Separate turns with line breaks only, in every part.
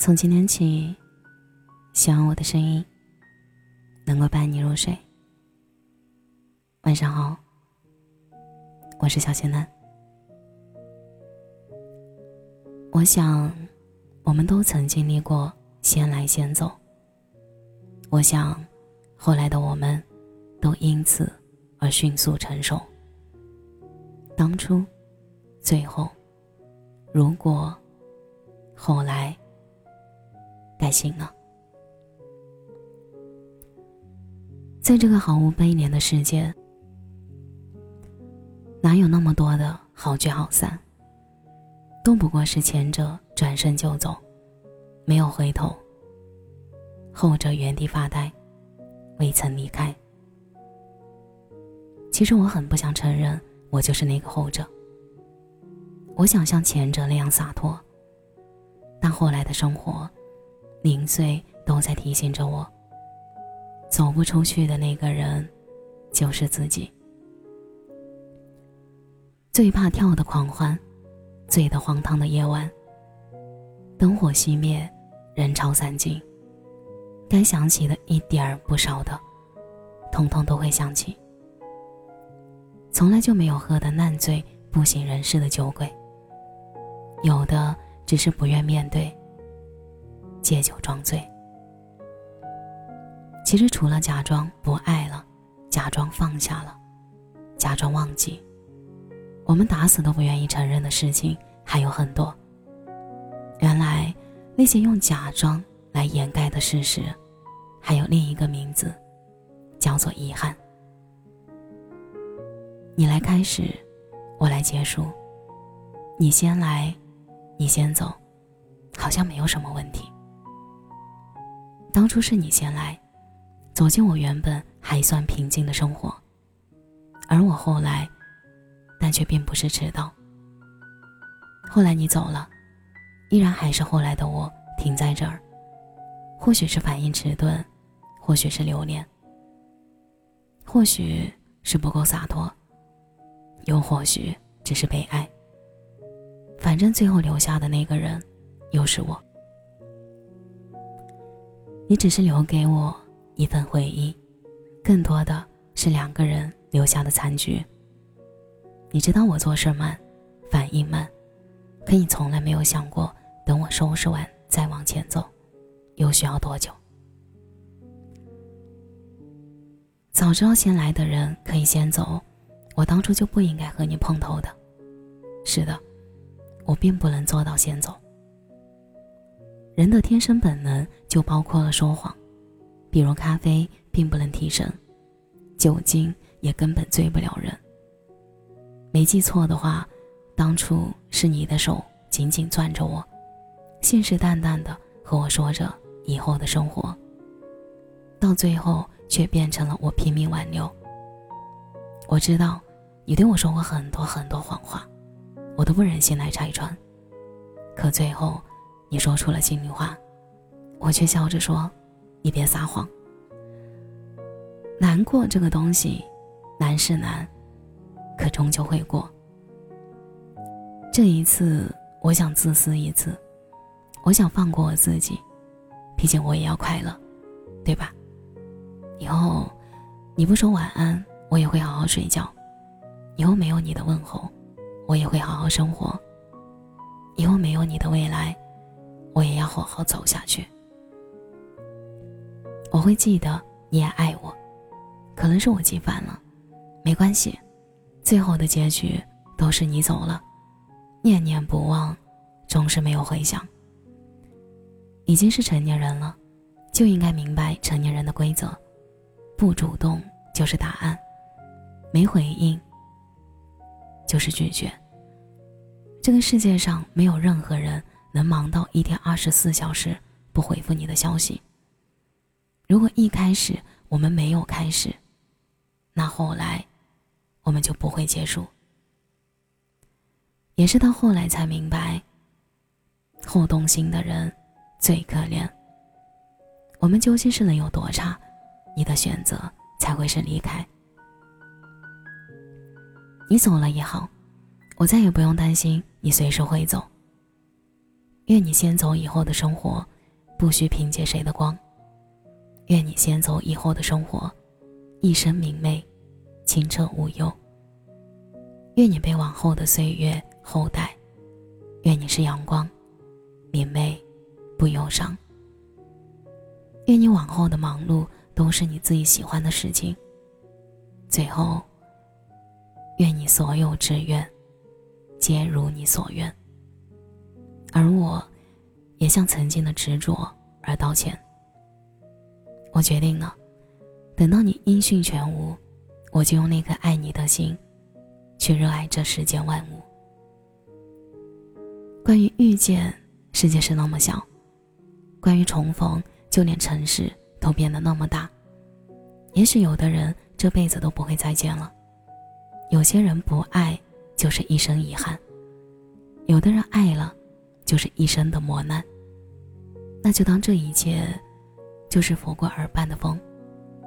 从今天起，希望我的声音能够伴你入睡。晚上好，我是小仙男。我想，我们都曾经历过先来先走。我想，后来的我们，都因此而迅速成熟。当初，最后，如果，后来，该醒了。在这个毫无悲怜的世界，哪有那么多的好聚好散？都不过是前者转身就走，没有回头；后者原地发呆，未曾离开。其实我很不想承认，我就是那个后者。我想像前者那样洒脱，但后来的生活，零碎都在提醒着我：走不出去的那个人，就是自己。最怕跳的狂欢。醉得荒唐的夜晚，灯火熄灭，人潮散尽，该想起的一点儿不少的，通通都会想起。从来就没有喝的烂醉不省人事的酒鬼，有的只是不愿面对，借酒装醉。其实除了假装不爱了，假装放下了，假装忘记。我们打死都不愿意承认的事情还有很多。原来，那些用假装来掩盖的事实，还有另一个名字，叫做遗憾。你来开始，我来结束。你先来，你先走，好像没有什么问题。当初是你先来，走进我原本还算平静的生活，而我后来。但却并不是迟到。后来你走了，依然还是后来的我停在这儿。或许是反应迟钝，或许是留恋，或许是不够洒脱，又或许只是被爱。反正最后留下的那个人，又是我。你只是留给我一份回忆，更多的是两个人留下的残局。你知道我做事慢，反应慢，可你从来没有想过，等我收拾完再往前走，又需要多久？早知道先来的人可以先走，我当初就不应该和你碰头的。是的，我并不能做到先走。人的天生本能就包括了说谎，比如咖啡并不能提神，酒精也根本醉不了人。没记错的话，当初是你的手紧紧攥着我，信誓旦旦的和我说着以后的生活。到最后却变成了我拼命挽留。我知道，你对我说过很多很多谎话，我都不忍心来拆穿。可最后，你说出了心里话，我却笑着说：“你别撒谎。”难过这个东西，难是难。可终究会过。这一次，我想自私一次，我想放过我自己，毕竟我也要快乐，对吧？以后，你不说晚安，我也会好好睡觉；以后没有你的问候，我也会好好生活；以后没有你的未来，我也要好好走下去。我会记得你也爱我，可能是我记反了，没关系。最后的结局都是你走了，念念不忘，终是没有回响。已经是成年人了，就应该明白成年人的规则：不主动就是答案，没回应就是拒绝。这个世界上没有任何人能忙到一天二十四小时不回复你的消息。如果一开始我们没有开始，那后来。我们就不会结束。也是到后来才明白，后动心的人最可怜。我们究竟是能有多差，你的选择才会是离开。你走了也好，我再也不用担心你随时会走。愿你先走以后的生活，不需凭借谁的光。愿你先走以后的生活，一生明媚，清澈无忧。愿你被往后的岁月厚待。愿你是阳光，明媚，不忧伤。愿你往后的忙碌都是你自己喜欢的事情。最后，愿你所有志愿，皆如你所愿。而我，也向曾经的执着而道歉。我决定了，等到你音讯全无，我就用那颗爱你的心，去热爱这世间万物。关于遇见，世界是那么小；关于重逢，就连城市都变得那么大。也许有的人这辈子都不会再见了，有些人不爱就是一生遗憾，有的人爱了，就是一生的磨难。那就当这一切，就是拂过耳畔的风，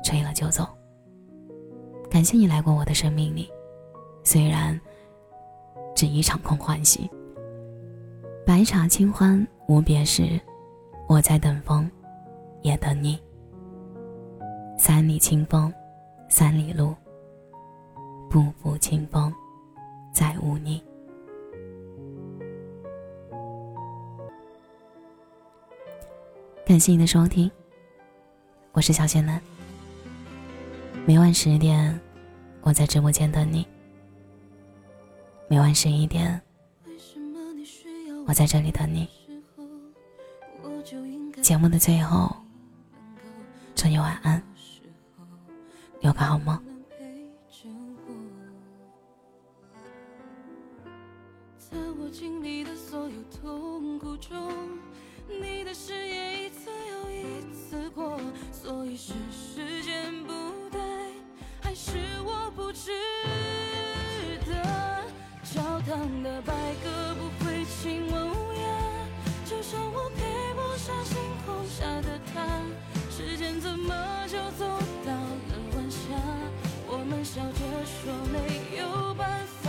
吹了就走。感谢你来过我的生命里，虽然只一场空欢喜。白茶清欢无别事，我在等风，也等你。三里清风，三里路。步步清风，再无你。感谢你的收听，我是小仙男。每晚十点，我在直播间等你。每晚十一点。我在这里等你。节目的最后，祝你晚安，有个好梦。经历的所有痛苦中，你的誓言，所以是时间不对还是我不值得教堂的白鸽不会亲吻乌鸦就像我
配不上星空下的他时间怎么就走到了晚霞？我们笑着说没有办法。